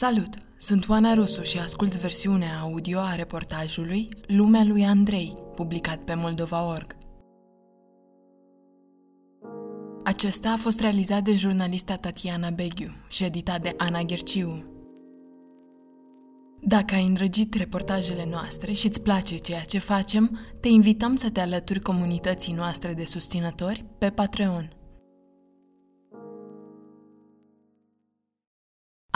Salut! Sunt Oana Rusu și ascult versiunea audio a reportajului Lumea lui Andrei, publicat pe Moldova.org. Acesta a fost realizat de jurnalista Tatiana Beghiu și editat de Ana Gherciu. Dacă ai îndrăgit reportajele noastre și îți place ceea ce facem, te invităm să te alături comunității noastre de susținători pe Patreon.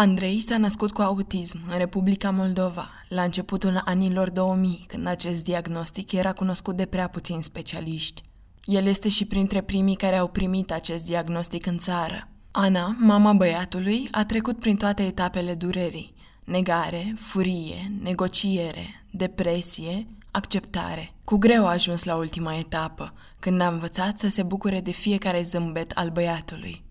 Andrei s-a născut cu autism în Republica Moldova, la începutul anilor 2000, când acest diagnostic era cunoscut de prea puțini specialiști. El este și printre primii care au primit acest diagnostic în țară. Ana, mama băiatului, a trecut prin toate etapele durerii. Negare, furie, negociere, depresie, acceptare. Cu greu a ajuns la ultima etapă, când a învățat să se bucure de fiecare zâmbet al băiatului.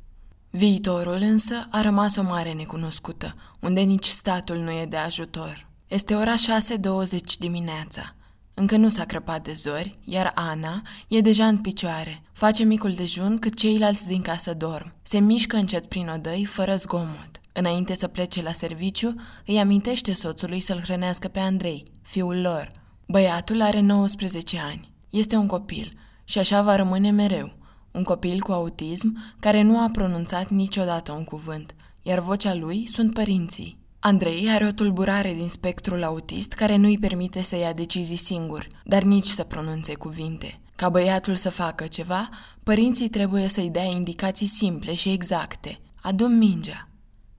Viitorul însă a rămas o mare necunoscută, unde nici statul nu e de ajutor. Este ora 6.20 dimineața. Încă nu s-a crăpat de zori, iar Ana e deja în picioare. Face micul dejun cât ceilalți din casă dorm. Se mișcă încet prin odăi, fără zgomot. Înainte să plece la serviciu, îi amintește soțului să-l hrănească pe Andrei, fiul lor. Băiatul are 19 ani. Este un copil și așa va rămâne mereu un copil cu autism care nu a pronunțat niciodată un cuvânt, iar vocea lui sunt părinții. Andrei are o tulburare din spectrul autist care nu îi permite să ia decizii singur, dar nici să pronunțe cuvinte. Ca băiatul să facă ceva, părinții trebuie să-i dea indicații simple și exacte. Adum mingea.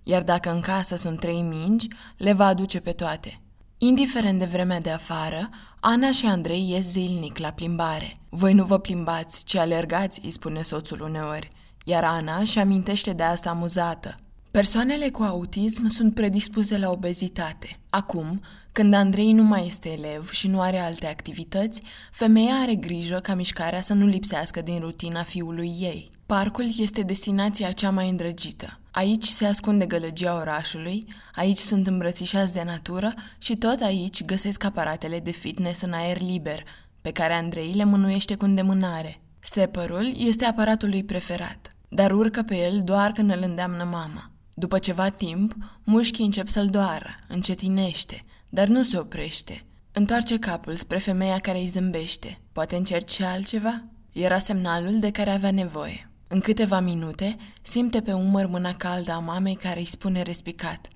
Iar dacă în casă sunt trei mingi, le va aduce pe toate. Indiferent de vremea de afară, Ana și Andrei ies zilnic la plimbare. Voi nu vă plimbați, ci alergați, îi spune soțul uneori, iar Ana își amintește de asta amuzată. Persoanele cu autism sunt predispuse la obezitate. Acum, când Andrei nu mai este elev și nu are alte activități, femeia are grijă ca mișcarea să nu lipsească din rutina fiului ei. Parcul este destinația cea mai îndrăgită. Aici se ascunde gălăgia orașului, aici sunt îmbrățișați de natură și tot aici găsesc aparatele de fitness în aer liber, pe care Andrei le mânuiește cu îndemânare. Stepperul este aparatul lui preferat, dar urcă pe el doar când îl îndeamnă mama. După ceva timp, mușchii încep să-l doară, încetinește, dar nu se oprește. Întoarce capul spre femeia care îi zâmbește. Poate încerci și altceva? Era semnalul de care avea nevoie. În câteva minute, simte pe umăr mâna caldă a mamei care îi spune respicat.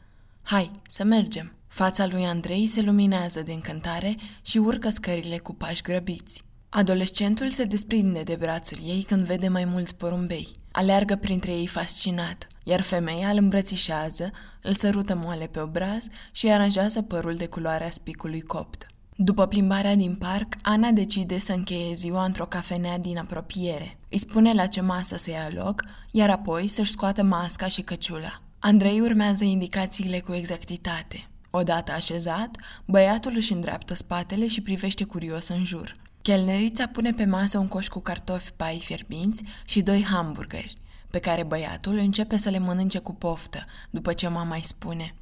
Hai, să mergem! Fața lui Andrei se luminează de încântare și urcă scările cu pași grăbiți. Adolescentul se desprinde de brațul ei când vede mai mulți porumbei. Aleargă printre ei fascinat, iar femeia îl îmbrățișează, îl sărută moale pe obraz și îi aranjează părul de culoarea spicului copt. După plimbarea din parc, Ana decide să încheie ziua într-o cafenea din apropiere. Îi spune la ce masă să ia loc, iar apoi să-și scoată masca și căciula. Andrei urmează indicațiile cu exactitate. Odată așezat, băiatul își îndreaptă spatele și privește curios în jur. Chelnerița pune pe masă un coș cu cartofi pai fierbinți și doi hamburgeri, pe care băiatul începe să le mănânce cu poftă, după ce mama îi spune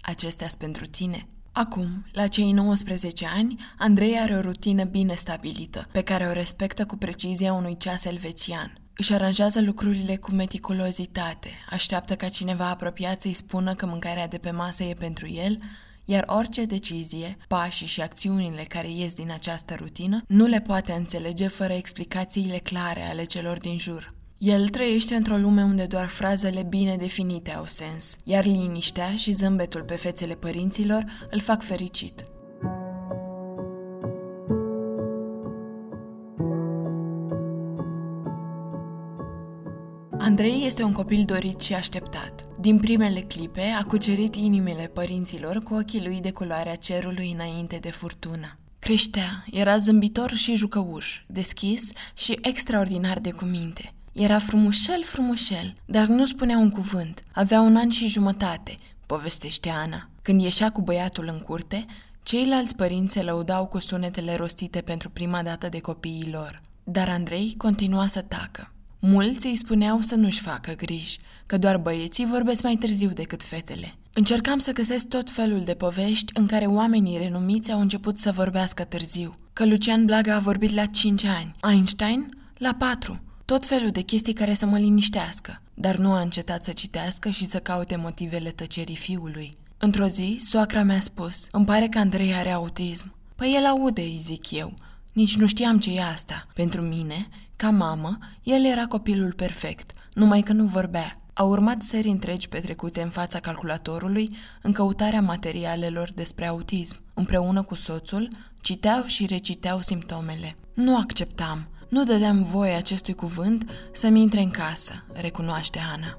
Acestea sunt pentru tine. Acum, la cei 19 ani, Andrei are o rutină bine stabilită, pe care o respectă cu precizia unui ceas elvețian. Își aranjează lucrurile cu meticulozitate, așteaptă ca cineva apropiat să-i spună că mâncarea de pe masă e pentru el, iar orice decizie, pașii și acțiunile care ies din această rutină nu le poate înțelege fără explicațiile clare ale celor din jur. El trăiește într-o lume unde doar frazele bine definite au sens, iar liniștea și zâmbetul pe fețele părinților îl fac fericit. Andrei este un copil dorit și așteptat. Din primele clipe a cucerit inimile părinților cu ochii lui de culoarea cerului înainte de furtună. Creștea, era zâmbitor și jucăuș, deschis și extraordinar de cuminte – era frumușel, frumușel, dar nu spunea un cuvânt. Avea un an și jumătate, povestește Ana. Când ieșea cu băiatul în curte, ceilalți părinți se lăudau cu sunetele rostite pentru prima dată de copiii lor. Dar Andrei continua să tacă. Mulți îi spuneau să nu-și facă griji, că doar băieții vorbesc mai târziu decât fetele. Încercam să găsesc tot felul de povești în care oamenii renumiți au început să vorbească târziu. Că Lucian Blaga a vorbit la 5 ani, Einstein la 4, tot felul de chestii care să mă liniștească, dar nu a încetat să citească și să caute motivele tăcerii fiului. Într-o zi, soacra mi-a spus, îmi pare că Andrei are autism. Păi el aude, îi zic eu. Nici nu știam ce e asta. Pentru mine, ca mamă, el era copilul perfect, numai că nu vorbea. Au urmat serii întregi petrecute în fața calculatorului în căutarea materialelor despre autism. Împreună cu soțul, citeau și reciteau simptomele. Nu acceptam, nu dădeam voie acestui cuvânt să-mi intre în casă, recunoaște Ana.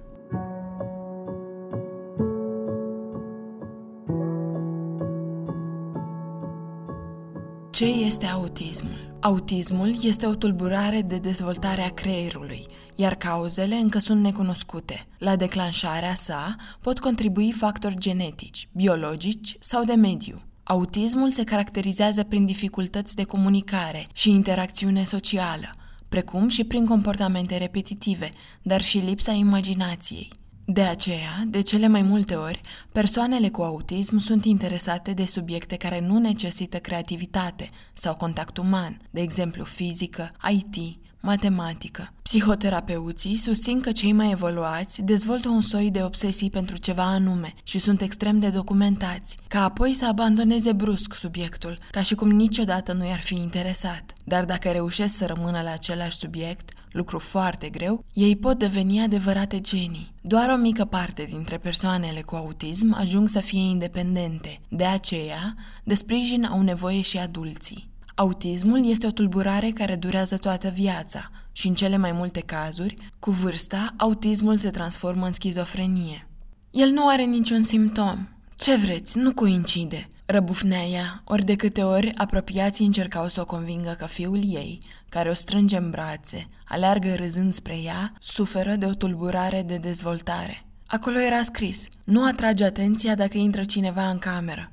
Ce este autismul? Autismul este o tulburare de dezvoltare a creierului, iar cauzele încă sunt necunoscute. La declanșarea sa pot contribui factori genetici, biologici sau de mediu. Autismul se caracterizează prin dificultăți de comunicare și interacțiune socială, precum și prin comportamente repetitive, dar și lipsa imaginației. De aceea, de cele mai multe ori, persoanele cu autism sunt interesate de subiecte care nu necesită creativitate sau contact uman, de exemplu fizică, IT, matematică. Psihoterapeuții susțin că cei mai evoluați dezvoltă un soi de obsesii pentru ceva anume și sunt extrem de documentați, ca apoi să abandoneze brusc subiectul, ca și cum niciodată nu i-ar fi interesat. Dar dacă reușesc să rămână la același subiect, lucru foarte greu, ei pot deveni adevărate genii. Doar o mică parte dintre persoanele cu autism ajung să fie independente, de aceea, de sprijin au nevoie și adulții. Autismul este o tulburare care durează toată viața și, în cele mai multe cazuri, cu vârsta, autismul se transformă în schizofrenie. El nu are niciun simptom. Ce vreți, nu coincide, răbufnea ea, ori de câte ori apropiații încercau să o convingă că fiul ei, care o strânge în brațe, aleargă râzând spre ea, suferă de o tulburare de dezvoltare. Acolo era scris, nu atrage atenția dacă intră cineva în cameră,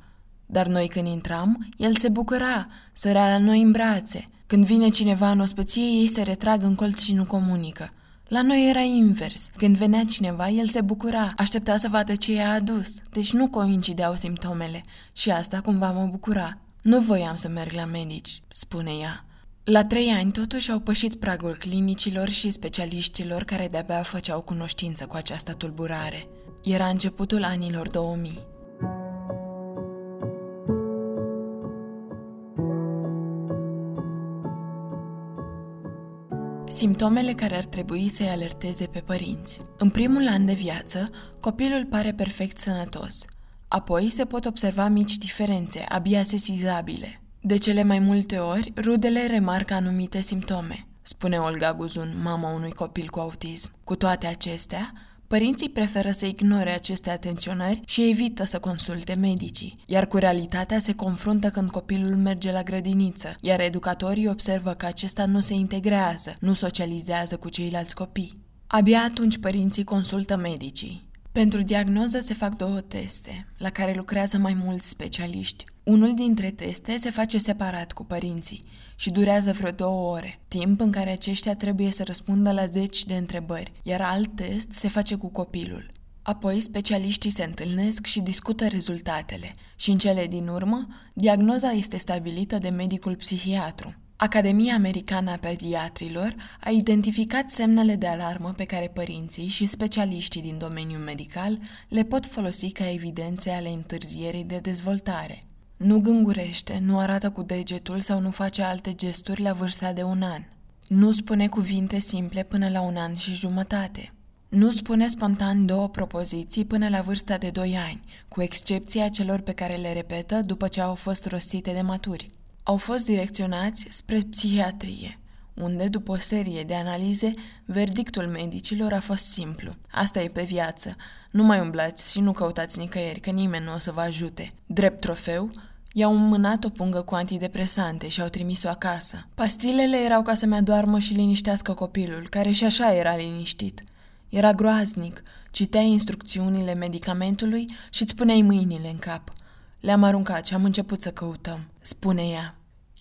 dar noi când intram, el se bucura, sărea la noi în brațe. Când vine cineva în ospăție, ei se retrag în colț și nu comunică. La noi era invers. Când venea cineva, el se bucura, aștepta să vadă ce i-a adus, deci nu coincideau simptomele și asta cumva mă bucura. Nu voiam să merg la medici, spune ea. La trei ani totuși au pășit pragul clinicilor și specialiștilor care de-abia făceau cunoștință cu această tulburare. Era începutul anilor 2000. Simptomele care ar trebui să-i alerteze pe părinți. În primul an de viață, copilul pare perfect sănătos. Apoi se pot observa mici diferențe, abia sesizabile. De cele mai multe ori, rudele remarcă anumite simptome, spune Olga Guzun, mama unui copil cu autism. Cu toate acestea, Părinții preferă să ignore aceste atenționări și evită să consulte medicii, iar cu realitatea se confruntă când copilul merge la grădiniță, iar educatorii observă că acesta nu se integrează, nu socializează cu ceilalți copii. Abia atunci părinții consultă medicii. Pentru diagnoză se fac două teste, la care lucrează mai mulți specialiști. Unul dintre teste se face separat cu părinții și durează vreo două ore, timp în care aceștia trebuie să răspundă la zeci de întrebări, iar alt test se face cu copilul. Apoi, specialiștii se întâlnesc și discută rezultatele și, în cele din urmă, diagnoza este stabilită de medicul psihiatru. Academia Americană a Pediatrilor a identificat semnele de alarmă pe care părinții și specialiștii din domeniul medical le pot folosi ca evidențe ale întârzierii de dezvoltare. Nu gângurește, nu arată cu degetul sau nu face alte gesturi la vârsta de un an. Nu spune cuvinte simple până la un an și jumătate. Nu spune spontan două propoziții până la vârsta de 2 ani, cu excepția celor pe care le repetă după ce au fost rostite de maturi au fost direcționați spre psihiatrie, unde, după o serie de analize, verdictul medicilor a fost simplu. Asta e pe viață. Nu mai umblați și nu căutați nicăieri, că nimeni nu o să vă ajute. Drept trofeu, i-au mânat o pungă cu antidepresante și au trimis-o acasă. Pastilele erau ca să-mi adoarmă și liniștească copilul, care și așa era liniștit. Era groaznic. Citeai instrucțiunile medicamentului și îți puneai mâinile în cap. Le-am aruncat și am început să căutăm, spune ea.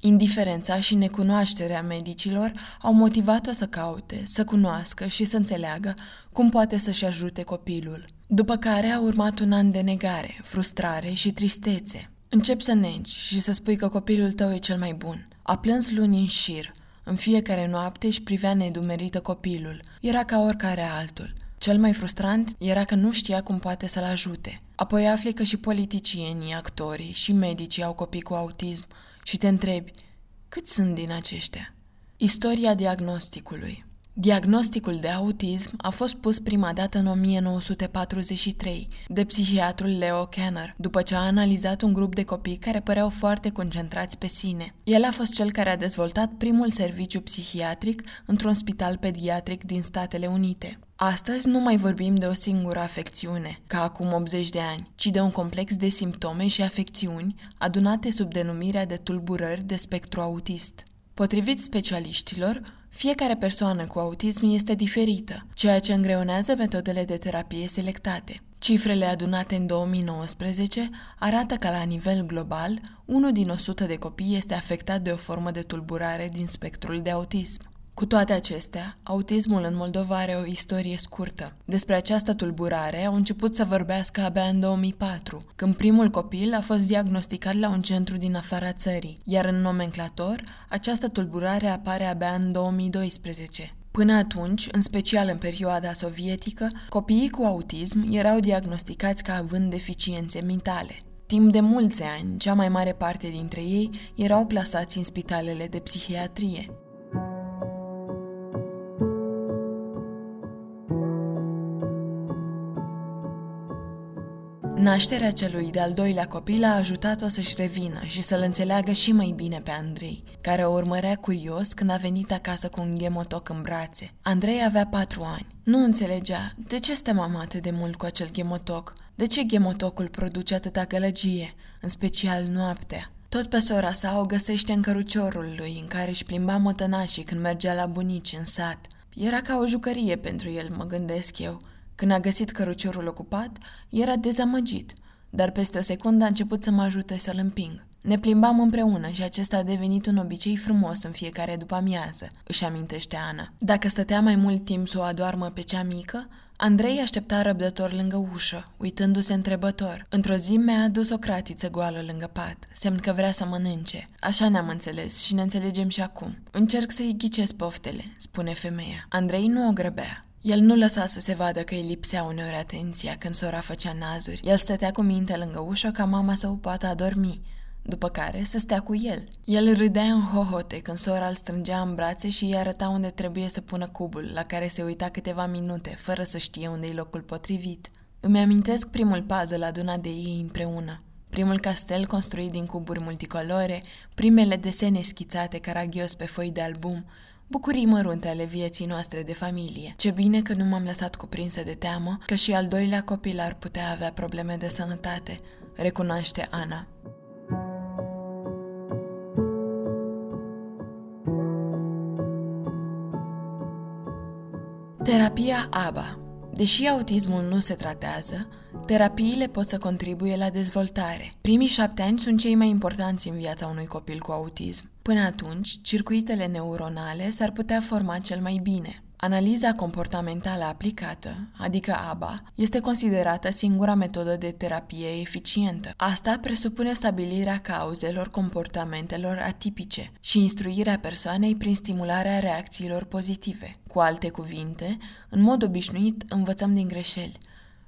Indiferența și necunoașterea medicilor au motivat-o să caute, să cunoască și să înțeleagă cum poate să-și ajute copilul. După care a urmat un an de negare, frustrare și tristețe. Încep să negi și să spui că copilul tău e cel mai bun. A plâns luni în șir. În fiecare noapte își privea nedumerită copilul. Era ca oricare altul. Cel mai frustrant era că nu știa cum poate să-l ajute. Apoi afli că și politicienii, actorii și medicii au copii cu autism și te întrebi, cât sunt din aceștia? Istoria diagnosticului Diagnosticul de autism a fost pus prima dată în 1943 de psihiatrul Leo Kenner, după ce a analizat un grup de copii care păreau foarte concentrați pe sine. El a fost cel care a dezvoltat primul serviciu psihiatric într-un spital pediatric din Statele Unite. Astăzi nu mai vorbim de o singură afecțiune, ca acum 80 de ani, ci de un complex de simptome și afecțiuni adunate sub denumirea de tulburări de spectru autist. Potrivit specialiștilor, fiecare persoană cu autism este diferită, ceea ce îngreunează metodele de terapie selectate. Cifrele adunate în 2019 arată că la nivel global, unul din 100 de copii este afectat de o formă de tulburare din spectrul de autism. Cu toate acestea, autismul în Moldova are o istorie scurtă. Despre această tulburare au început să vorbească abia în 2004, când primul copil a fost diagnosticat la un centru din afara țării, iar în nomenclator, această tulburare apare abia în 2012. Până atunci, în special în perioada sovietică, copiii cu autism erau diagnosticați ca având deficiențe mentale. Timp de mulți ani, cea mai mare parte dintre ei erau plasați în spitalele de psihiatrie. Nașterea celui de-al doilea copil a ajutat-o să-și revină și să-l înțeleagă și mai bine pe Andrei, care o urmărea curios când a venit acasă cu un ghemotoc în brațe. Andrei avea patru ani. Nu înțelegea de ce stă mama atât de mult cu acel ghemotoc, de ce ghemotocul produce atâta gălăgie, în special noaptea. Tot pe sora sa o găsește în căruciorul lui, în care își plimba motănașii când mergea la bunici în sat. Era ca o jucărie pentru el, mă gândesc eu, când a găsit căruciorul ocupat, era dezamăgit, dar peste o secundă a început să mă ajute să-l împing. Ne plimbam împreună și acesta a devenit un obicei frumos în fiecare după amiază, își amintește Ana. Dacă stătea mai mult timp să o adoarmă pe cea mică, Andrei aștepta răbdător lângă ușă, uitându-se întrebător. Într-o zi mi-a adus o cratiță goală lângă pat, semn că vrea să mănânce. Așa ne-am înțeles și ne înțelegem și acum. Încerc să-i ghicesc poftele, spune femeia. Andrei nu o grăbea. El nu lăsa să se vadă că îi lipsea uneori atenția când sora făcea nazuri. El stătea cu minte lângă ușă ca mama să o poată adormi, după care să stea cu el. El râdea în hohote când sora îl strângea în brațe și îi arăta unde trebuie să pună cubul, la care se uita câteva minute, fără să știe unde e locul potrivit. Îmi amintesc primul puzzle adunat de ei împreună. Primul castel construit din cuburi multicolore, primele desene schițate caragios pe foi de album, bucurii mărunte ale vieții noastre de familie. Ce bine că nu m-am lăsat cuprinsă de teamă că și al doilea copil ar putea avea probleme de sănătate, recunoaște Ana. Terapia ABA Deși autismul nu se tratează, terapiile pot să contribuie la dezvoltare. Primii șapte ani sunt cei mai importanți în viața unui copil cu autism. Până atunci, circuitele neuronale s-ar putea forma cel mai bine. Analiza comportamentală aplicată, adică ABA, este considerată singura metodă de terapie eficientă. Asta presupune stabilirea cauzelor comportamentelor atipice și instruirea persoanei prin stimularea reacțiilor pozitive. Cu alte cuvinte, în mod obișnuit învățăm din greșeli.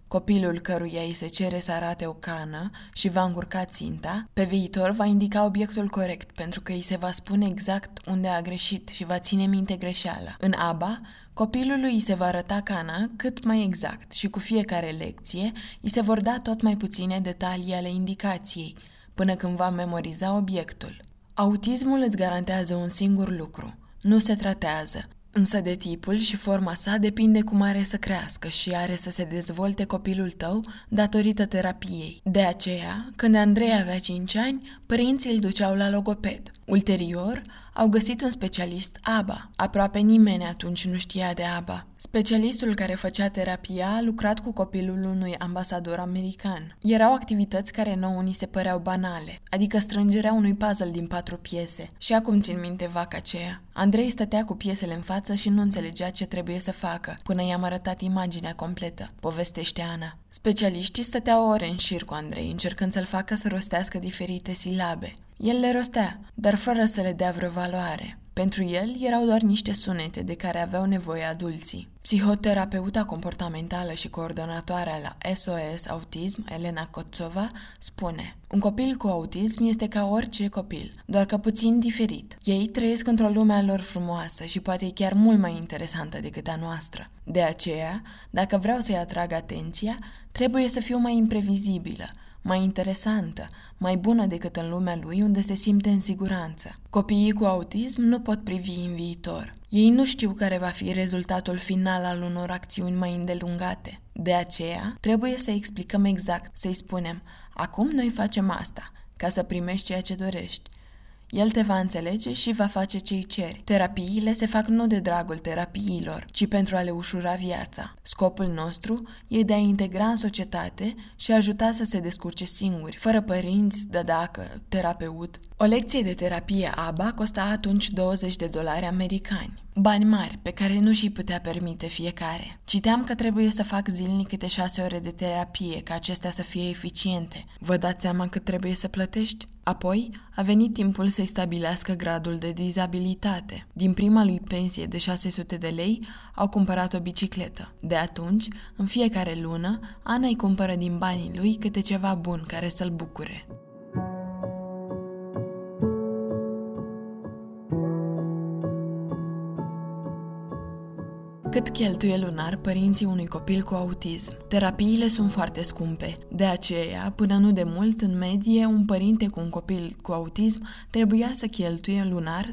Copilul căruia îi se cere să arate o cană și va încurca ținta, pe viitor va indica obiectul corect pentru că îi se va spune exact unde a greșit și va ține minte greșeala. În ABA, copilului îi se va arăta cana cât mai exact și cu fiecare lecție îi se vor da tot mai puține detalii ale indicației, până când va memoriza obiectul. Autismul îți garantează un singur lucru. Nu se tratează, Însă de tipul și forma sa depinde cum are să crească și are să se dezvolte copilul tău datorită terapiei. De aceea, când Andrei avea 5 ani, părinții îl duceau la logoped. Ulterior, au găsit un specialist ABA. Aproape nimeni atunci nu știa de ABA. Specialistul care făcea terapia a lucrat cu copilul unui ambasador american. Erau activități care nouă ni se păreau banale, adică strângerea unui puzzle din patru piese. Și acum țin minte vaca aceea. Andrei stătea cu piesele în față și nu înțelegea ce trebuie să facă, până i-am arătat imaginea completă, povestește Ana. Specialiștii stăteau ore în șir cu Andrei, încercând să-l facă să rostească diferite silabe. El le rostea, dar fără să le dea vreo valoare. Pentru el erau doar niște sunete de care aveau nevoie adulții. Psihoterapeuta comportamentală și coordonatoarea la SOS Autism, Elena Kotsova, spune Un copil cu autism este ca orice copil, doar că puțin diferit. Ei trăiesc într-o lume a lor frumoasă și poate chiar mult mai interesantă decât a noastră. De aceea, dacă vreau să-i atrag atenția, trebuie să fiu mai imprevizibilă, mai interesantă, mai bună decât în lumea lui unde se simte în siguranță. Copiii cu autism nu pot privi în viitor. Ei nu știu care va fi rezultatul final al unor acțiuni mai îndelungate. De aceea, trebuie să explicăm exact, să-i spunem, acum noi facem asta, ca să primești ceea ce dorești. El te va înțelege și va face ce-i ceri. Terapiile se fac nu de dragul terapiilor, ci pentru a le ușura viața. Scopul nostru e de a integra în societate și a ajuta să se descurce singuri, fără părinți, dădacă, terapeut. O lecție de terapie ABA costa atunci 20 de dolari americani. Bani mari pe care nu și-i putea permite fiecare. Citeam că trebuie să fac zilnic câte șase ore de terapie ca acestea să fie eficiente. Vă dați seama cât trebuie să plătești? Apoi a venit timpul să-i stabilească gradul de dizabilitate. Din prima lui pensie de 600 de lei au cumpărat o bicicletă. De atunci, în fiecare lună, Ana îi cumpără din banii lui câte ceva bun care să-l bucure. Cât cheltuie lunar părinții unui copil cu autism? Terapiile sunt foarte scumpe. De aceea, până nu de mult, în medie, un părinte cu un copil cu autism trebuia să cheltuie lunar 10.000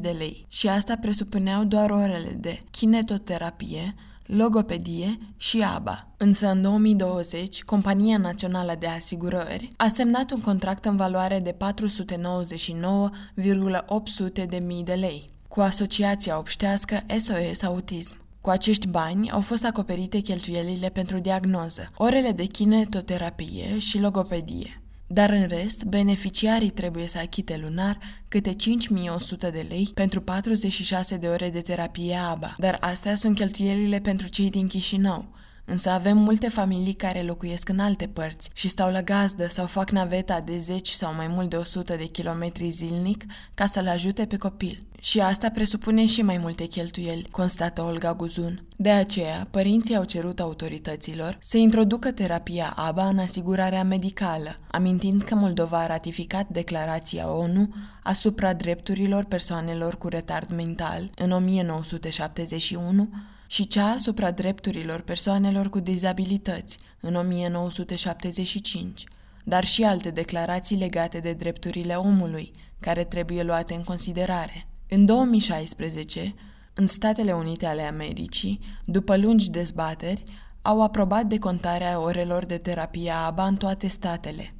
de lei. Și asta presupuneau doar orele de kinetoterapie, logopedie și ABA. Însă în 2020, Compania Națională de Asigurări a semnat un contract în valoare de 499,800 de mii de lei cu Asociația Obștească SOS Autism. Cu acești bani au fost acoperite cheltuielile pentru diagnoză, orele de kinetoterapie și logopedie. Dar în rest, beneficiarii trebuie să achite lunar câte 5100 de lei pentru 46 de ore de terapie ABA. Dar astea sunt cheltuielile pentru cei din Chișinău, Însă avem multe familii care locuiesc în alte părți și stau la gazdă sau fac naveta de 10 sau mai mult de 100 de kilometri zilnic ca să-l ajute pe copil. Și asta presupune și mai multe cheltuieli, constată Olga Guzun. De aceea, părinții au cerut autorităților să introducă terapia ABA în asigurarea medicală, amintind că Moldova a ratificat declarația ONU asupra drepturilor persoanelor cu retard mental în 1971 și cea asupra drepturilor persoanelor cu dizabilități în 1975, dar și alte declarații legate de drepturile omului, care trebuie luate în considerare. În 2016, în Statele Unite ale Americii, după lungi dezbateri, au aprobat decontarea orelor de terapie ABA în toate statele –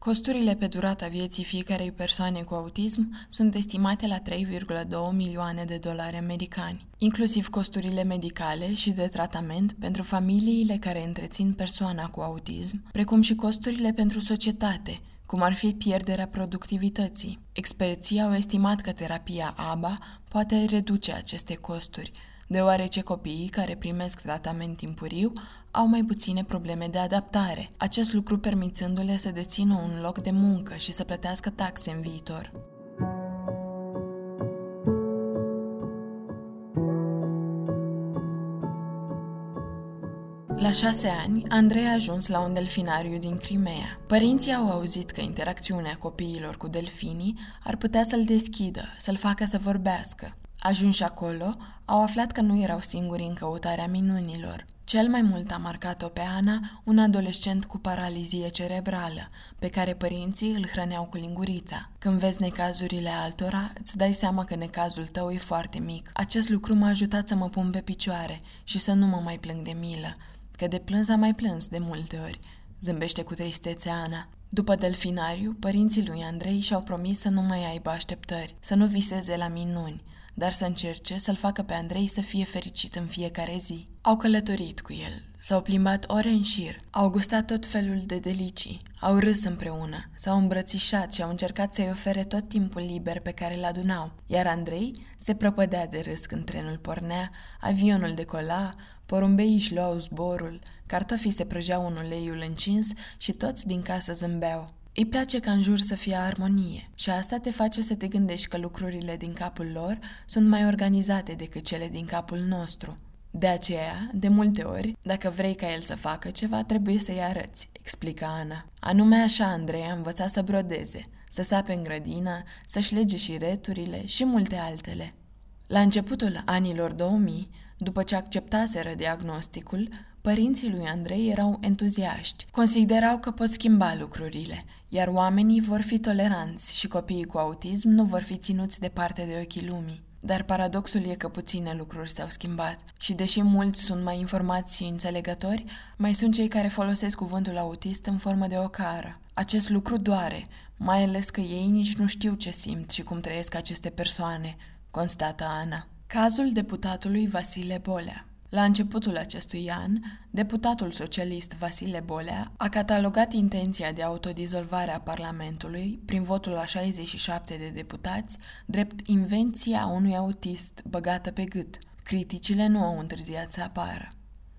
Costurile pe durata vieții fiecarei persoane cu autism sunt estimate la 3,2 milioane de dolari americani, inclusiv costurile medicale și de tratament pentru familiile care întrețin persoana cu autism, precum și costurile pentru societate, cum ar fi pierderea productivității. Experții au estimat că terapia ABA poate reduce aceste costuri, deoarece copiii care primesc tratament timpuriu au mai puține probleme de adaptare, acest lucru permițându-le să dețină un loc de muncă și să plătească taxe în viitor. La șase ani, Andrei a ajuns la un delfinariu din Crimea. Părinții au auzit că interacțiunea copiilor cu delfinii ar putea să-l deschidă, să-l facă să vorbească. Ajunși acolo, au aflat că nu erau singuri în căutarea minunilor. Cel mai mult a marcat-o pe Ana un adolescent cu paralizie cerebrală, pe care părinții îl hrăneau cu lingurița. Când vezi necazurile altora, îți dai seama că necazul tău e foarte mic. Acest lucru m-a ajutat să mă pun pe picioare și să nu mă mai plâng de milă, că de plâns am mai plâns de multe ori, zâmbește cu tristețe Ana. După delfinariu, părinții lui Andrei și-au promis să nu mai aibă așteptări, să nu viseze la minuni, dar să încerce să-l facă pe Andrei să fie fericit în fiecare zi. Au călătorit cu el, s-au plimbat ore în șir, au gustat tot felul de delicii, au râs împreună, s-au îmbrățișat și au încercat să-i ofere tot timpul liber pe care îl adunau, iar Andrei se prăpădea de râs când trenul pornea, avionul decola, porumbeii își luau zborul, cartofii se prăjeau în uleiul încins și toți din casă zâmbeau. Îi place ca în jur să fie armonie și asta te face să te gândești că lucrurile din capul lor sunt mai organizate decât cele din capul nostru. De aceea, de multe ori, dacă vrei ca el să facă ceva, trebuie să-i arăți, explică Ana. Anume așa Andrei a învățat să brodeze, să sape în grădină, să-și lege și returile și multe altele. La începutul anilor 2000, după ce acceptaseră diagnosticul, părinții lui Andrei erau entuziaști. Considerau că pot schimba lucrurile, iar oamenii vor fi toleranți și copiii cu autism nu vor fi ținuți departe de ochii lumii. Dar paradoxul e că puține lucruri s-au schimbat și deși mulți sunt mai informați și înțelegători, mai sunt cei care folosesc cuvântul autist în formă de ocară. Acest lucru doare, mai ales că ei nici nu știu ce simt și cum trăiesc aceste persoane, constată Ana. Cazul deputatului Vasile Bolea la începutul acestui an, deputatul socialist Vasile Bolea a catalogat intenția de autodizolvare a Parlamentului prin votul a 67 de deputați drept invenția unui autist băgată pe gât. Criticile nu au întârziat să apară.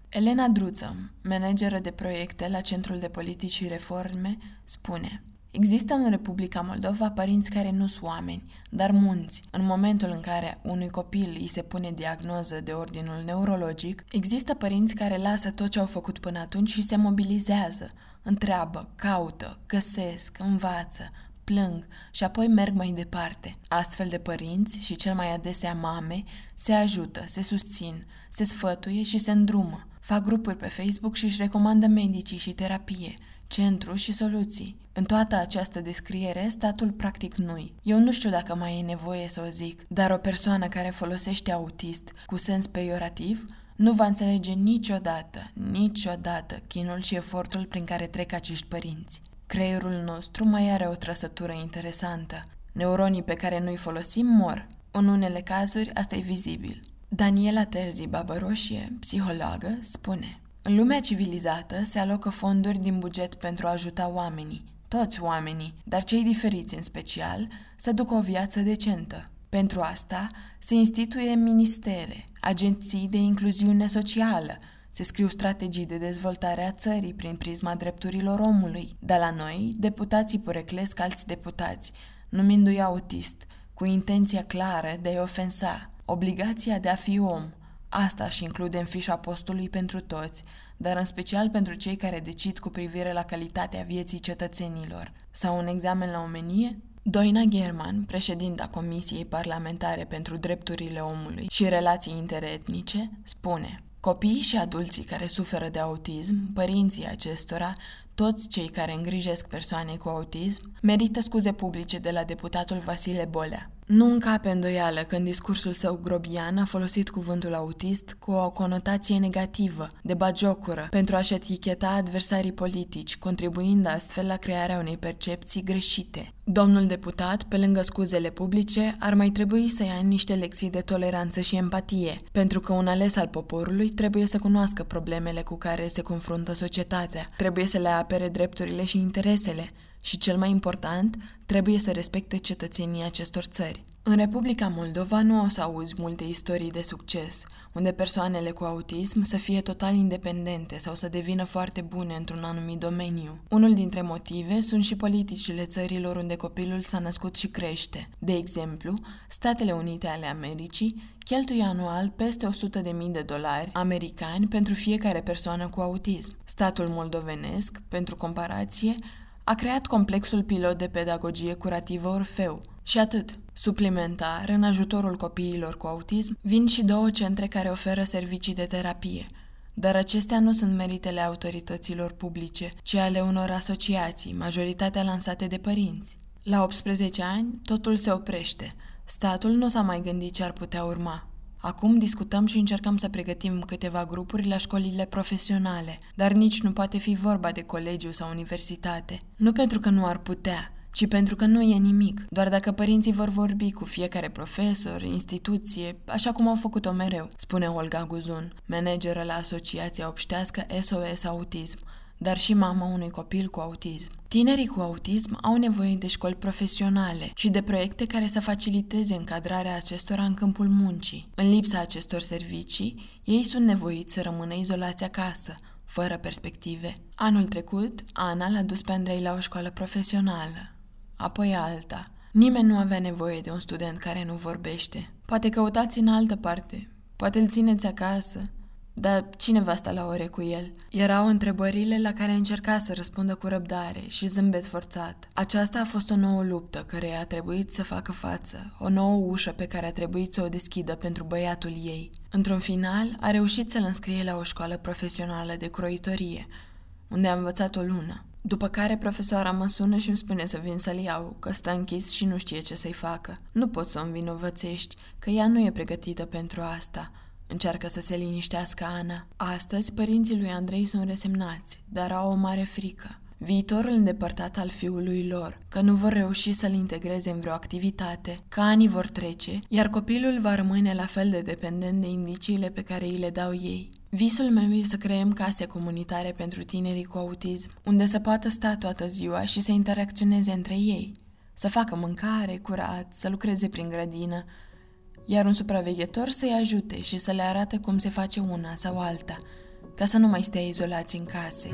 Elena Druță, manageră de proiecte la Centrul de Politici și Reforme, spune – Există în Republica Moldova părinți care nu sunt oameni, dar munți. În momentul în care unui copil îi se pune diagnoză de ordinul neurologic, există părinți care lasă tot ce au făcut până atunci și se mobilizează, întreabă, caută, găsesc, învață, plâng și apoi merg mai departe. Astfel de părinți și cel mai adesea mame se ajută, se susțin, se sfătuie și se îndrumă. Fac grupuri pe Facebook și își recomandă medicii și terapie, centru și soluții. În toată această descriere, statul practic nu Eu nu știu dacă mai e nevoie să o zic, dar o persoană care folosește autist cu sens peiorativ nu va înțelege niciodată, niciodată chinul și efortul prin care trec acești părinți. Creierul nostru mai are o trăsătură interesantă. Neuronii pe care noi folosim mor. În unele cazuri, asta e vizibil. Daniela Terzi Babăroșie, psihologă, spune în lumea civilizată se alocă fonduri din buget pentru a ajuta oamenii, toți oamenii, dar cei diferiți în special, să ducă o viață decentă. Pentru asta se instituie ministere, agenții de incluziune socială, se scriu strategii de dezvoltare a țării prin prisma drepturilor omului, dar la noi deputații poreclesc alți deputați, numindu-i autist, cu intenția clară de a-i ofensa, obligația de a fi om – Asta și include în fișa postului pentru toți, dar în special pentru cei care decid cu privire la calitatea vieții cetățenilor. Sau un examen la omenie? Doina German, președinta Comisiei Parlamentare pentru Drepturile Omului și Relații Interetnice, spune Copiii și adulții care suferă de autism, părinții acestora, toți cei care îngrijesc persoane cu autism, merită scuze publice de la deputatul Vasile Bolea. Nu încape îndoială că în discursul său grobian a folosit cuvântul autist cu o conotație negativă, de bagiocură, pentru a-și eticheta adversarii politici, contribuind astfel la crearea unei percepții greșite. Domnul deputat, pe lângă scuzele publice, ar mai trebui să ia niște lecții de toleranță și empatie, pentru că un ales al poporului trebuie să cunoască problemele cu care se confruntă societatea, trebuie să le apere drepturile și interesele, și, cel mai important, trebuie să respecte cetățenii acestor țări. În Republica Moldova nu o să auzi multe istorii de succes, unde persoanele cu autism să fie total independente sau să devină foarte bune într-un anumit domeniu. Unul dintre motive sunt și politicile țărilor unde copilul s-a născut și crește. De exemplu, Statele Unite ale Americii cheltuie anual peste 100.000 de dolari americani pentru fiecare persoană cu autism. Statul moldovenesc, pentru comparație, a creat complexul pilot de pedagogie curativă Orfeu. Și atât. Suplimentar, în ajutorul copiilor cu autism, vin și două centre care oferă servicii de terapie. Dar acestea nu sunt meritele autorităților publice, ci ale unor asociații, majoritatea lansate de părinți. La 18 ani, totul se oprește. Statul nu s-a mai gândit ce ar putea urma. Acum discutăm și încercăm să pregătim câteva grupuri la școlile profesionale, dar nici nu poate fi vorba de colegiu sau universitate. Nu pentru că nu ar putea, ci pentru că nu e nimic, doar dacă părinții vor vorbi cu fiecare profesor, instituție, așa cum au făcut-o mereu, spune Olga Guzun, manageră la Asociația Obștească SOS Autism, dar și mama unui copil cu autism. Tinerii cu autism au nevoie de școli profesionale și de proiecte care să faciliteze încadrarea acestora în câmpul muncii. În lipsa acestor servicii, ei sunt nevoiți să rămână izolați acasă, fără perspective. Anul trecut, Ana l-a dus pe Andrei la o școală profesională, apoi alta. Nimeni nu avea nevoie de un student care nu vorbește. Poate căutați în altă parte, poate îl țineți acasă, dar cine va sta la ore cu el? Erau întrebările la care încerca să răspundă cu răbdare și zâmbet forțat. Aceasta a fost o nouă luptă care a trebuit să facă față, o nouă ușă pe care a trebuit să o deschidă pentru băiatul ei. Într-un final, a reușit să-l înscrie la o școală profesională de croitorie, unde a învățat o lună. După care profesoara mă sună și îmi spune să vin să-l iau, că stă închis și nu știe ce să-i facă. Nu pot să o învinovățești, că ea nu e pregătită pentru asta. Încearcă să se liniștească Ana. Astăzi, părinții lui Andrei sunt resemnați, dar au o mare frică. Viitorul îndepărtat al fiului lor, că nu vor reuși să-l integreze în vreo activitate, că anii vor trece, iar copilul va rămâne la fel de dependent de indiciile pe care îi le dau ei. Visul meu e să creăm case comunitare pentru tinerii cu autism, unde să poată sta toată ziua și să interacționeze între ei, să facă mâncare, curat, să lucreze prin grădină, iar un supraveghetor să-i ajute și să le arate cum se face una sau alta, ca să nu mai stea izolați în case.